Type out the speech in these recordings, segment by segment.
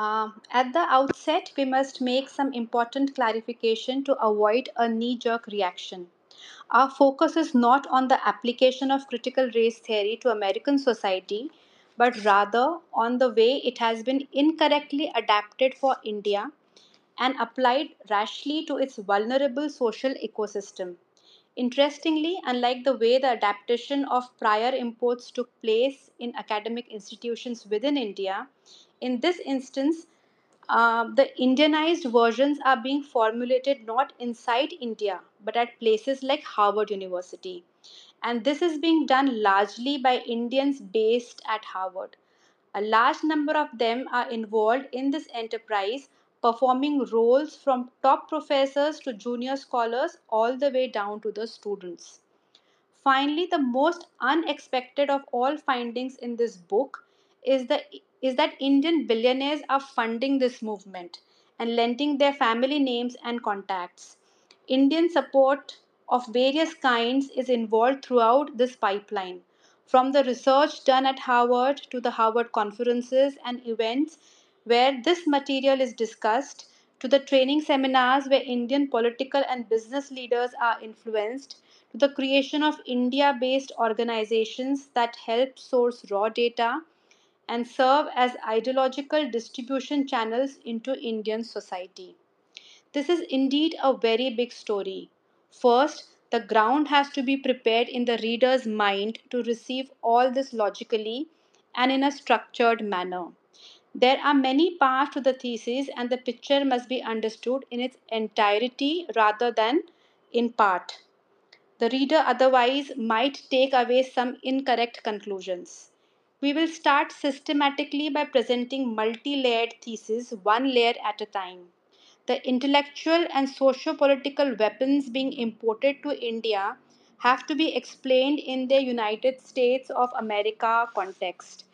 Uh, at the outset, we must make some important clarification to avoid a knee jerk reaction. Our focus is not on the application of critical race theory to American society, but rather on the way it has been incorrectly adapted for India and applied rashly to its vulnerable social ecosystem. Interestingly, unlike the way the adaptation of prior imports took place in academic institutions within India, in this instance, uh, the Indianized versions are being formulated not inside India but at places like Harvard University. And this is being done largely by Indians based at Harvard. A large number of them are involved in this enterprise, performing roles from top professors to junior scholars all the way down to the students. Finally, the most unexpected of all findings in this book is, the, is that Indian billionaires are funding this movement and lending their family names and contacts. Indian support of various kinds is involved throughout this pipeline, from the research done at Harvard to the Harvard conferences and events where this material is discussed, to the training seminars where Indian political and business leaders are influenced to the creation of India based organizations that help source raw data and serve as ideological distribution channels into Indian society. This is indeed a very big story. First, the ground has to be prepared in the reader's mind to receive all this logically and in a structured manner. There are many parts to the thesis, and the picture must be understood in its entirety rather than in part. The reader otherwise might take away some incorrect conclusions. We will start systematically by presenting multi layered theses, one layer at a time. The intellectual and socio political weapons being imported to India have to be explained in the United States of America context.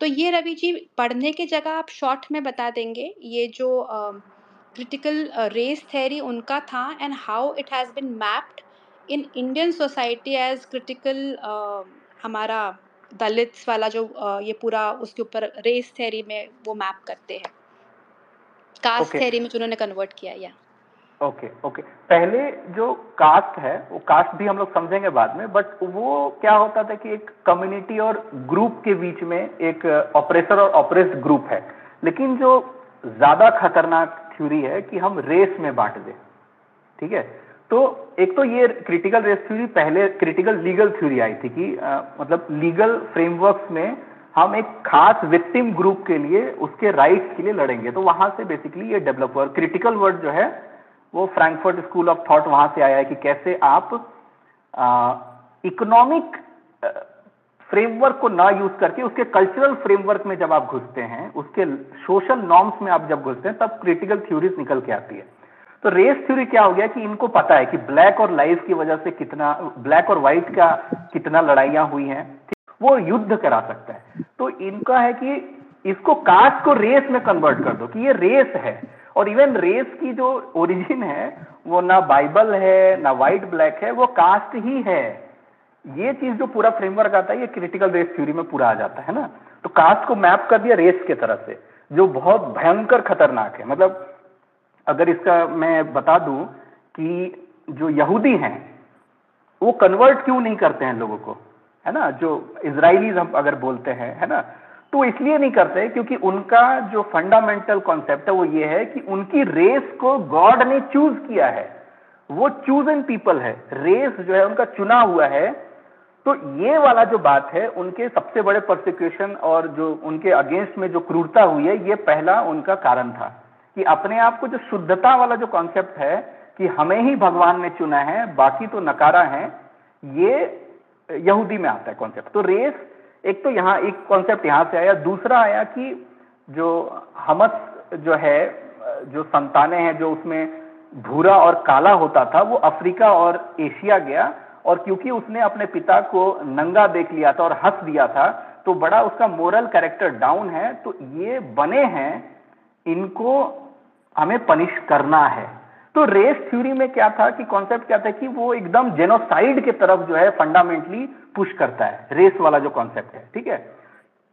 तो ये रवि जी पढ़ने की जगह आप short में बता देंगे ये जो क्रिटिकल रेस थेरी उनका था and how it has been mapped in Indian society as critical हमारा दलित्स वाला जो ये पूरा उसके ऊपर रेस थेरी में वो मैप करते हैं कास्ट okay. थेरी में जो उन्होंने कन्वर्ट किया या ओके okay, ओके okay. पहले जो कास्ट है वो कास्ट भी हम लोग समझेंगे बाद में बट वो क्या होता था कि एक कम्युनिटी और ग्रुप के बीच में एक ऑपरेसर और ऑपरेस ग्रुप है लेकिन जो ज़्यादा खतरनाक थ्योरी है कि हम रेस में बांट दें ठीक है तो एक तो ये क्रिटिकल रेस थ्योरी पहले क्रिटिकल लीगल थ्योरी आई थी कि आ, मतलब लीगल फ्रेमवर्क में हम एक खास विक्टिम ग्रुप के लिए उसके राइट्स के लिए लड़ेंगे। तो वहाँ से बेसिकली ये डेवलप हुआ क्रिटिकल वर्ड जो है वो फ्रैंकफर्ट स्कूल ऑफ़ थॉट वहाँ से आया है कि कैसे आप इकोनॉमिक फ्रेमवर्क को ना यूज़ करके उसके कल्चरल फ्रेमवर्क में जब आप घुसते हैं उसके सोशल नॉर्म्स में आप जब घुसते हैं तब क्रिटिकल थ्योरीज निकल के आती है। तो रेस थ्योरी क्या हो गया कि इनको पता है कि ब्लैक और लाइफ की वजह से कितना ब्लैक और व्हाइट का कितना लड़ाइयाँ हुई हैं वो युद्ध करा सकता है। तो इनका है कि इसको कास्ट को रेस में कन्वर्ट कर दो, कि ये रेस है। और इवन रेस की जो ओरिजिन है, वो ना बाइबल है, ना व्हाइट ब्लैक है, वो कास्ट ही है। ये चीज़ जो पूरा फ्रेमवर्क आता है, ये क्रिटिकल रेस थ्योरी में पूरा आ जाता है ना? तो कास्ट को मैप कर दिया रेस के तरह से, जो बहुत भयंकर खतरनाक है। मतलब अगर इसका मैं बता दूँ कि जो यहूदी हैं, वो कन्वर्ट क्यों नहीं करते हैं लोगों को? है ना? जो इसराइलीज हम अगर बोलते हैं, है ना? तो इसलिए नहीं करते क्योंकि उनका जो फंडामेंटल कॉन्सेप्ट है वो ये है कि उनकी रेस को गॉड ने चूज़ किया है। वो चूज़ इन पीपल है। रेस जो है, उनका चुना हुआ है। तो ये वाला जो बात है, उनके सबसे बड़े प्रोसिक्यूशन और जो उनके अगेंस्ट में जो क्रूरता हुई है, ये पहला उनका कारण था। कि अपने आप को जो शुद्धता वाला जो कॉन्सेप्ट है, कि हमें ही भगवान ने चुना है, बाकी तो नकारा है, ये यहूदी में आता है कॉन्सेप्ट तो रेस, एक तो यहाँ, एक कॉन्सेप्ट यहाँ से आया, दूसरा आया कि जो हमस जो है, जो संतानें हैं, जो उसमें भूरा और काला होता था, वो अफ्रीका और एशिया गया, और क्योंकि उसने अपने पिता को नंगा देख लिया था और हंस दिया था तो बड़ा उसका मोरल कैरेक्टर डाउन है तो ये बने हैं, इनको हमें पनिश करना है। तो रेस थ्योरी में क्या था कि कॉन्सेप्ट क्या था कि वो एकदम जेनोसाइड के तरफ़ जो है फंडामेंटली पुश करता है। रेस वाला जो कॉन्सेप्ट है, ठीक है?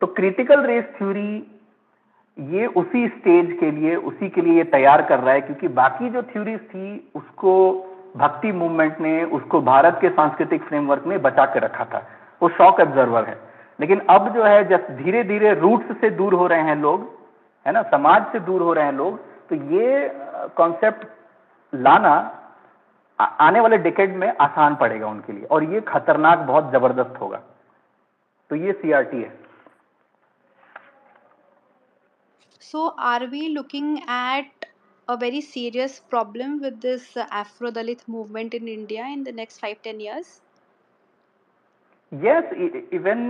तो क्रिटिकल रेस थ्योरी ये उसी स्टेज के लिए, उसी के लिए ये तैयार कर रहा है क्योंकि बाकी जो थ्योरीज थी, उसको भक्ति मूवमेंट ने, उसको भारत के सांस्कृतिक फ्रेमवर्क में बचा के रखा था। वो शॉक ऑब्जर्वर है। लेकिन अब जो है, जब धीरे धीरे रूट्स से दूर हो रहे हैं लोग, है ना? समाज से दूर हो रहे हैं लोग तो ये कॉन्सेप्ट लाना आने वाले डिकेड में आसान पड़ेगा उनके लिए। और ये खतरनाक बहुत ज़बरदस्त होगा। तो ये सीआरटी है। So are we looking at a very serious problem with this Afro Dalit movement in India in the next five ten years yes even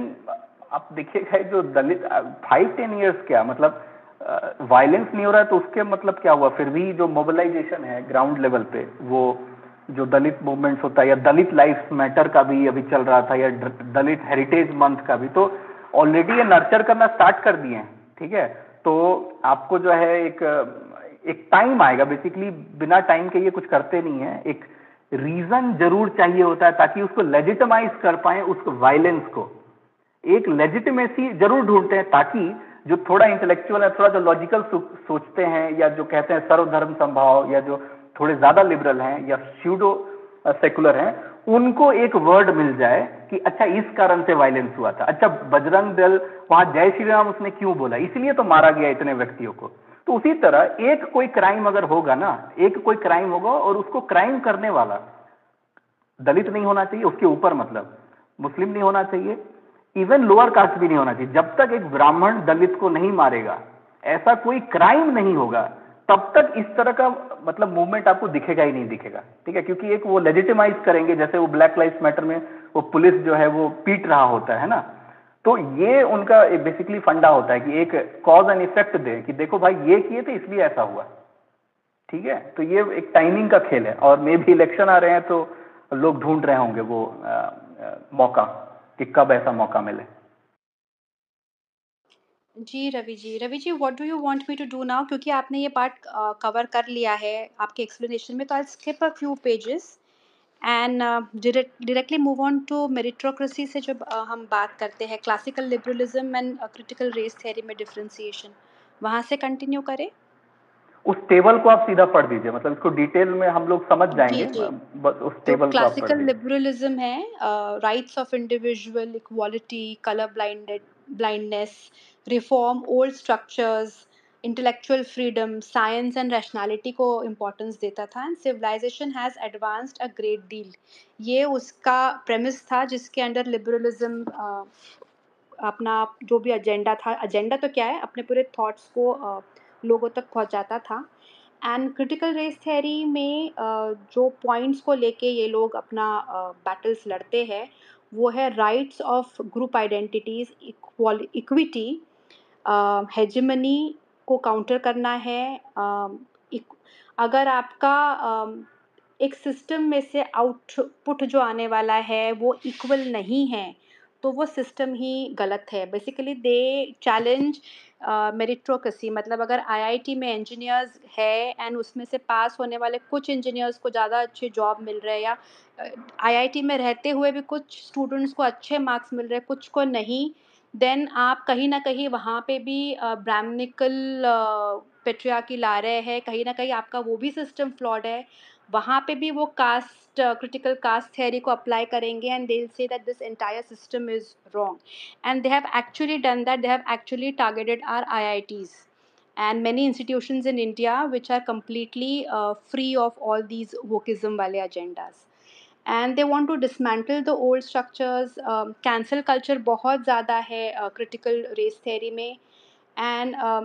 आप देखिएगा जो दलित फाइव टेन इयर्स क्या मतलब वायलेंस नहीं हो रहा है तो उसके मतलब क्या हुआ? फिर भी जो मोबिलाइजेशन है ग्राउंड लेवल पे, वो जो दलित मूवमेंट्स होता है या दलित लाइफ मैटर का भी अभी चल रहा था या दलित हेरिटेज मंथ का भी तो ऑलरेडी ये नर्चर करना स्टार्ट कर दिए हैं, ठीक है? तो आपको जो है एक एक टाइम आएगा। बेसिकली बिना टाइम के ये कुछ करते नहीं है। एक रीजन ज़रूर चाहिए होता है ताकि उसको लेजिटमाइज कर पाए उस वायलेंस को। एक लेजिटमेसी ज़रूर ढूंढते हैं ताकि जो थोड़ा इंटेलेक्चुअल है, थोड़ा जो लॉजिकल सोचते हैं, या जो कहते हैं सर्वधर्म संभाव, या जो थोड़े ज़्यादा लिबरल हैं, या स्यूडो सेकुलर हैं, उनको एक वर्ड मिल जाए कि अच्छा इस कारण से वायलेंस हुआ था। अच्छा बजरंग दल, वहाँ जय श्री राम उसने क्यों बोला? इसलिए तो मारा गया इतने व्यक्तियों को। तो उसी तरह एक कोई क्राइम अगर होगा ना, एक कोई क्राइम होगा और उसको क्राइम करने वाला, दलित नहीं होना चाहिए, उसके ऊपर मतलब मुस्लिम नहीं होना चाहिए इवन लोअर कास्ट भी नहीं होना चाहिए। जब तक एक ब्राह्मण दलित को नहीं मारेगा ऐसा कोई क्राइम नहीं होगा तब तक इस तरह का मतलब मूवमेंट आपको दिखेगा ही नहीं दिखेगा। ठीक है? क्योंकि एक वो लेजिटिमाइज करेंगे जैसे वो ब्लैक लाइफ मैटर में वो पुलिस जो है वो पीट रहा होता है ना? तो ये उनका बेसिकली फंडा होता है कि एक कॉज एंड इफ़ेक्ट दे कि देखो भाई ये किए थे इसलिए ऐसा हुआ। ठीक है? तो ये एक टाइमिंग का खेल है। और मे भी इलेक्शन आ रहे हैं तो लोग ढूंढ रहे होंगे वो आ, आ, मौका। कि कब ऐसा मौका मिले। जी Ravi ji. Ravi ji what do you want me to do now क्योंकि आपने ये पार्ट कवर कर लिया है आपके एक्सप्लेनेशन में तो I skip a few pages and directly move on to meritocracy से जब uh, हम बात करते हैं। Classical liberalism and critical race theory में डिफरेंशिएशन वहाँ से कंटिन्यू करें। उस टेबल को आप सीधा पढ़ दीजिए मतलब इसको डिटेल में हम लोग समझ जाएँगे जी, जी. उस टेबल तो क्लासिकल लिबरलिज्म है rights of individual equality colour blinded blindness reform old structures intellectual freedom science and rationality को इम्पोर्टेंस देता था and civilisation has advanced a great deal ये उसका प्रेमिस था जिसके अंडर लिबरलिज्म अपना जो भी एजेंडा था एजेंडा तो क्या है अपने पूरे थॉट्स को लोगों तक पहुंचाता था। एंड क्रिटिकल रेस थेरी में जो पॉइंट्स को लेके ये लोग अपना बैटल्स लड़ते हैं, वो है rights of group identities equity hegemony को काउंटर करना है अगर आपका एक सिस्टम में से आउटपुट जो आने वाला है, वो इक्वल नहीं है तो वो सिस्टम ही गलत है। बेसिकली दे चैलेंज मेरिट्रोक्रेसी मतलब अगर आईआईटी में इंजीनियर्स है एंड उसमें से पास होने वाले कुछ इंजीनियर्स को ज़्यादा अच्छे जॉब मिल रहे हैं या आईआईटी में रहते हुए भी कुछ स्टूडेंट्स को अच्छे मार्क्स मिल रहे हैं, कुछ को नहीं देन आप कहीं ना कहीं वहाँ पे भी ब्राह्मणिकल पेट्रियार्की ला रहे हैं। कहीं ना कहीं आपका वो भी सिस्टम फ्लॉड है। वहाँ पे भी वो कास्ट क्रिटिकल कास्ट थेरी को अप्लाई करेंगे and they say that this entire system is wrong and they have actually done that they have actually targeted our I I Ts many institutions in India which are completely uh, free of all these wokeism wale agendas. And they want to dismantle the old structures cancel culture बहुत ज़्यादा है critical race theory में and uh,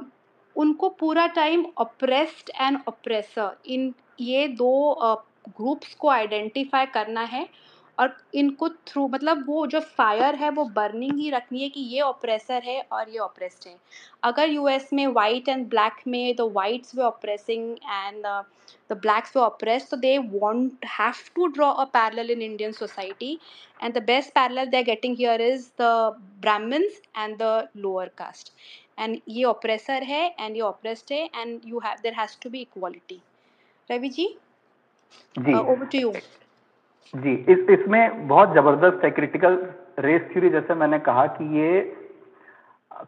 उनको पूरा time oppressed and oppressor in ये दो groups को identify करना है और इनको थ्रू मतलब वो जो फायर है वो बर्निंग ही रखनी है कि ये ऑप्रेसर है और ये ऑप्रेस्ड है। अगर यूएस में वाइट एंड ब्लैक में the whites were oppressing and the blacks were oppress तो they want have to draw a parallel in Indian society and the best parallel they are getting here is the brahmins and the lower caste and ये oppressor है and ये oppressed है and you have there has to be equality Ravi ji? Over to you जी इस इसमें बहुत ज़बरदस्त है critical race theory जैसे मैंने कहा कि ये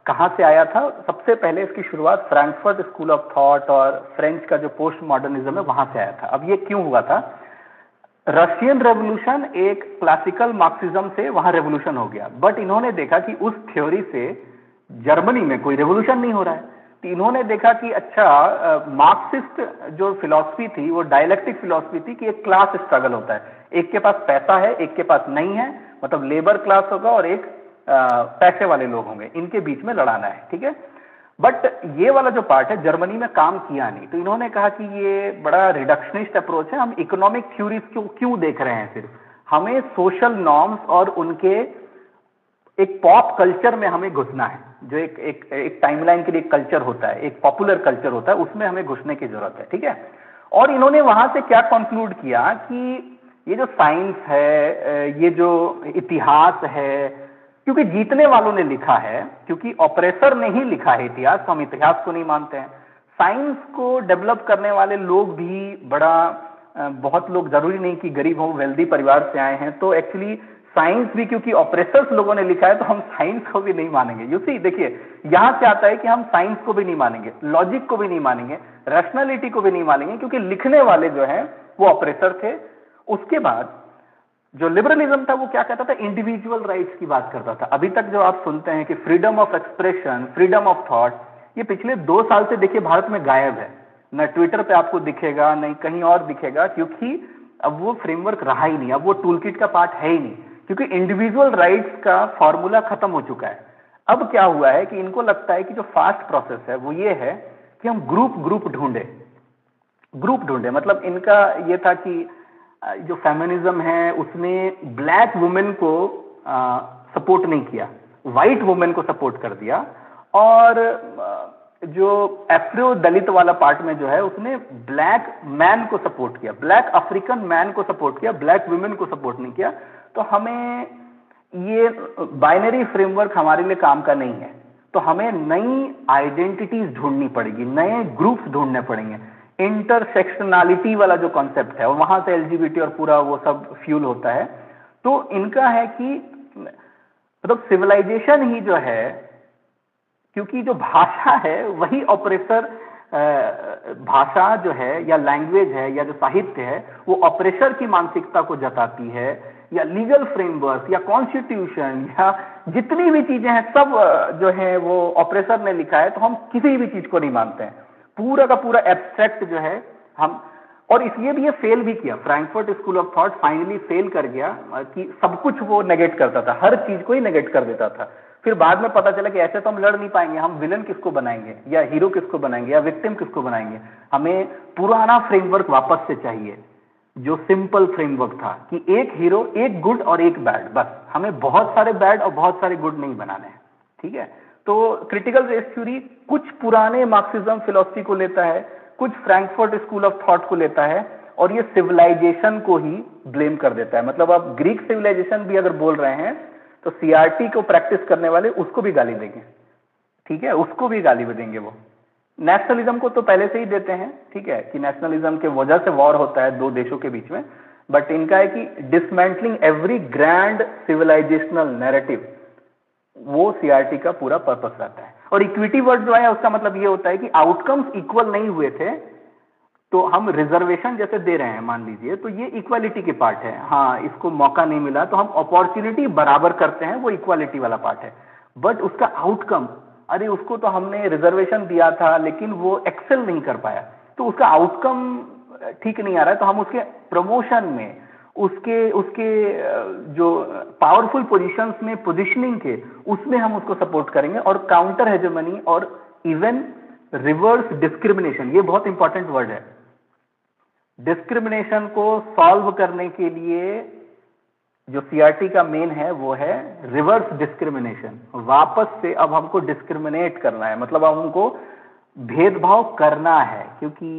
कहाँ से आया था? सबसे पहले इसकी शुरुआत फ्रैंकफर्ट स्कूल ऑफ़ थॉट और फ्रेंच का जो पोस्ट मॉडर्निज्म है वहाँ से आया था। अब ये क्यों हुआ था? रशियन रेवोल्यूशन एक क्लासिकल मार्क्सिज्म से वहाँ रेवोल्यूशन हो गया। बट इन्होंने देखा कि उस थ्योरी से जर्मनी में कोई रेवोल्यूशन नहीं हो रहा है। इन्होंने देखा कि अच्छा मार्क्सिस्ट जो फिलॉसफी थी, वो डायलेक्टिक फिलॉसफी थी कि एक क्लास स्ट्रगल होता है। एक के पास पैसा है, एक के पास नहीं है मतलब लेबर क्लास होगा और एक पैसे वाले लोग होंगे। इनके बीच में लड़ाना है, ठीक है? बट ये वाला जो पार्ट है, जर्मनी में काम किया नहीं। तो इन्होंने कहा कि ये बड़ा रिडक्शनिस्ट अप्रोच है। हम इकोनॉमिक थ्यूरीज क्यों क्यों देख रहे हैं सिर्फ़? हमें सोशल नॉर्म्स और उनके एक पॉप कल्चर में हमें घुसना है। जो एक एक एक टाइमलाइन के लिए कल्चर होता है, एक पॉपुलर कल्चर होता है, उसमें हमें घुसने की ज़रूरत है, ठीक है? और इन्होंने वहाँ से क्या कंक्लूड किया कि ये जो साइंस है ये जो इतिहास है, क्योंकि जीतने वालों ने लिखा है, क्योंकि ऑपरेसर ने ही लिखा है इतिहास तो हम इतिहास को नहीं मानते हैं। साइंस को डेवलप करने वाले लोग भी बड़ा बहुत लोग, ज़रूरी नहीं कि गरीब हो वेल्दी परिवार से आए हैं तो एक्चुअली साइंस भी क्योंकि ऑपरेटर्स लोगों ने लिखा है तो हम साइंस को भी नहीं मानेंगे। यू सी देखिए, यहाँ से आता है कि हम साइंस को भी नहीं मानेंगे, लॉजिक को भी नहीं मानेंगे रैशनैलिटी को भी नहीं मानेंगे, क्योंकि लिखने वाले जो है, वो ऑपरेटर थे। उसके बाद, जो लिबरलिज्म था, वो क्या कहता था? इंडिविजुअल राइट्स की बात करता था। अभी तक जो आप सुनते हैं कि freedom of expression freedom of thought ये पिछले दो साल से देखिए भारत में गायब है। न ट्विटर पे आपको दिखेगा, नहीं, कहीं और दिखेगा, क्योंकि अब वो फ्रेमवर्क रहा ही नहीं, अब वो टूल का पार्ट है ही नहीं। क्योंकि इंडिविजुअल राइट्स का फॉर्मूला खत्म हो चुका है। अब क्या हुआ है कि इनको लगता है कि जो फास्ट प्रोसेस है वो ये है कि हम ग्रुप ग्रुप ढूंढे। ग्रुप ढूंढे मतलब इनका ये था कि जो फेमिनिज्म है उसने ब्लैक वुमेन को आ, सपोर्ट नहीं किया। व्हाइट वुमेन को सपोर्ट कर दिया। और जो एफ्रो दलित वाला पार्ट में जो है उसने ब्लैक मैन को सपोर्ट किया। ब्लैक अफ्रीकन मैन को सपोर्ट किया। ब्लैक वुमेन को सपोर्ट नहीं किया। तो हमें ये बाइनरी फ्रेमवर्क हमारे लिए काम का नहीं है। तो हमें नई आइडेंटिटीज ढूंढनी पड़ेगी, नए ग्रुप्स ढूँढने पड़ेंगे। इंटरसेक्शनलिटी वाला जो कॉन्सेप्ट है, वहाँ से एलजीबीटी और पूरा वो सब फ्यूल होता है। तो इनका है कि मतलब सिविलाइजेशन ही जो है, क्योंकि जो भाषा है, वही ऑपरेटर भाषा जो है या लैंग्वेज है या जो साहित्य है, वो ऑपरेटर की मानसिकता को जताती है। या लीगल फ्रेमवर्क या कॉन्स्टिट्यूशन या जितनी भी चीज़ें हैं, सब जो है वो ऑपरेटर ने लिखा है तो हम किसी भी चीज़ को नहीं मानते हैं। पूरा का पूरा एब्स्ट्रैक्ट जो है, हम, और इसलिए भी ये फेल भी किया। Frankfurt school of thought finally fail कर गया कि सब कुछ वो नेगेट करता था, हर चीज़ को ही नेगेट कर देता था। फिर बाद में पता चला कि ऐसे तो हम लड़ नहीं पाएँगे, हम विलन किसको बनाएँगे, या हीरो किसको बनाएँगे, या विक्टिम किसको बनाएँगे? हमें पुराना फ्रेमवर्क वापस से चाहिए। जो सिंपल फ्रेमवर्क था कि एक हीरो, एक गुड और एक बैड, बस। हमें बहुत सारे बैड और बहुत सारे गुड नहीं बनाने हैं, ठीक है? तो क्रिटिकल रेस थ्योरी कुछ पुराने मार्क्सिज्म फिलोसफी को लेता है, कुछ फ्रैंकफर्ट स्कूल ऑफ़ थॉट को लेता है, और ये सिविलाइजेशन को ही ब्लेम कर देता है। मतलब आप ग्रीक सिविलाइजेशन भी अगर बोल रहे हैं तो सीआरटी को प्रैक्टिस करने वाले उसको भी गाली देंगे, ठीक है? उसको भी गाली देंगे वो। नेशनलिज्म को तो पहले से ही देते हैं, ठीक है, कि नेशनलिज्म के वजह से वॉर होता है दो देशों के बीच में। बट इनका है कि dismantling every grand civilisational narrative वो सीआरटी का पूरा पर्पस रहता है। और इक्विटी वर्ड जो है, उसका मतलब ये होता है कि आउटकम्स इक्वल नहीं हुए थे तो हम रिजर्वेशन जैसे दे रहे हैं, मान लीजिए तो ये इक्वालिटी के पार्ट है। हाँ इसको मौका नहीं मिला तो हम अपॉर्चुनिटी बराबर करते हैं, वो इक्वालिटी वाला पार्ट है। बट उसका आउटकम अरे, उसको तो हमने रिजर्वेशन दिया था, लेकिन वो एक्सेल नहीं कर पाया। तो उसका आउटकम ठीक नहीं आ रहा है। तो हम उसके प्रमोशन में, उसके उसके जो पावरफुल पोजीशंस में पोजीशनिंग के, उसमें हम उसको सपोर्ट करेंगे। और काउंटर हेजेमनी और इवन रिवर्स डिस्क्रिमिनेशन ये बहुत इंपॉर्टेंट वर्ड है। डिस्क्रिमिनेशन को सॉल्व करने के लिए जो सीआरटी का मेन है वो है रिवर्स डिस्क्रिमिनेशन वापस से अब हमको डिस्क्रिमिनेट करना है। मतलब अब हमको भेदभाव करना है क्योंकि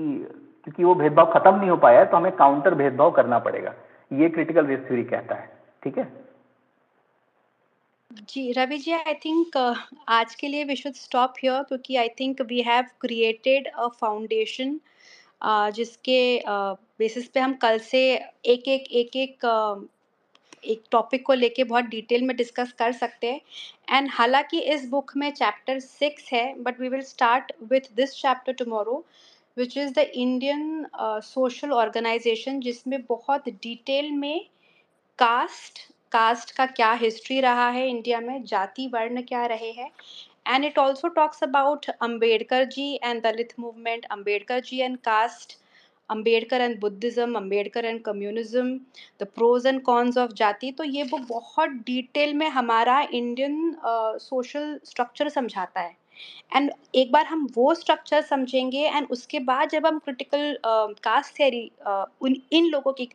क्योंकि वो भेदभाव खत्म नहीं हो पाया है तो हमें काउंटर भेदभाव करना पड़ेगा। ये क्रिटिकल रेस थ्योरी कहता है। ठीक है? जी रवि जी आई थिंक आज के लिए वी शुड स्टॉप हियर क्योंकि I think we have created a foundation जिसके बेसिस uh, पे हम कल से एक एक एक एक एक टॉपिक को लेके बहुत डिटेल में डिस्कस कर सकते हैं। एंड हालाँकि इस बुक में चैप्टर सिक्स है but we will start with this chapter tomorrow which is the Indian social organisation जिसमें बहुत डिटेल में कास्ट कास्ट का क्या हिस्ट्री रहा है इंडिया में जाति वर्ण क्या रहे हैं। And it also talks about Ambedkar ji and Dalit movement Ambedkar ji and caste, Ambedkar and Buddhism Ambedkar and communism the pros and cons of jati तो ये बुक बहुत डिटेल में हमारा इंडियन सोशल स्ट्रक्चर समझाता है। And एक बार हम वो स्ट्रक्चर समझेंगे एंड उसके बाद जब हम क्रिटिकल कास्ट थियरी उन, इन लोगों की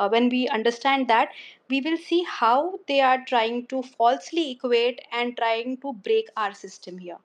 when we understand that we will see how they are trying to falsely equate and trying to break our system here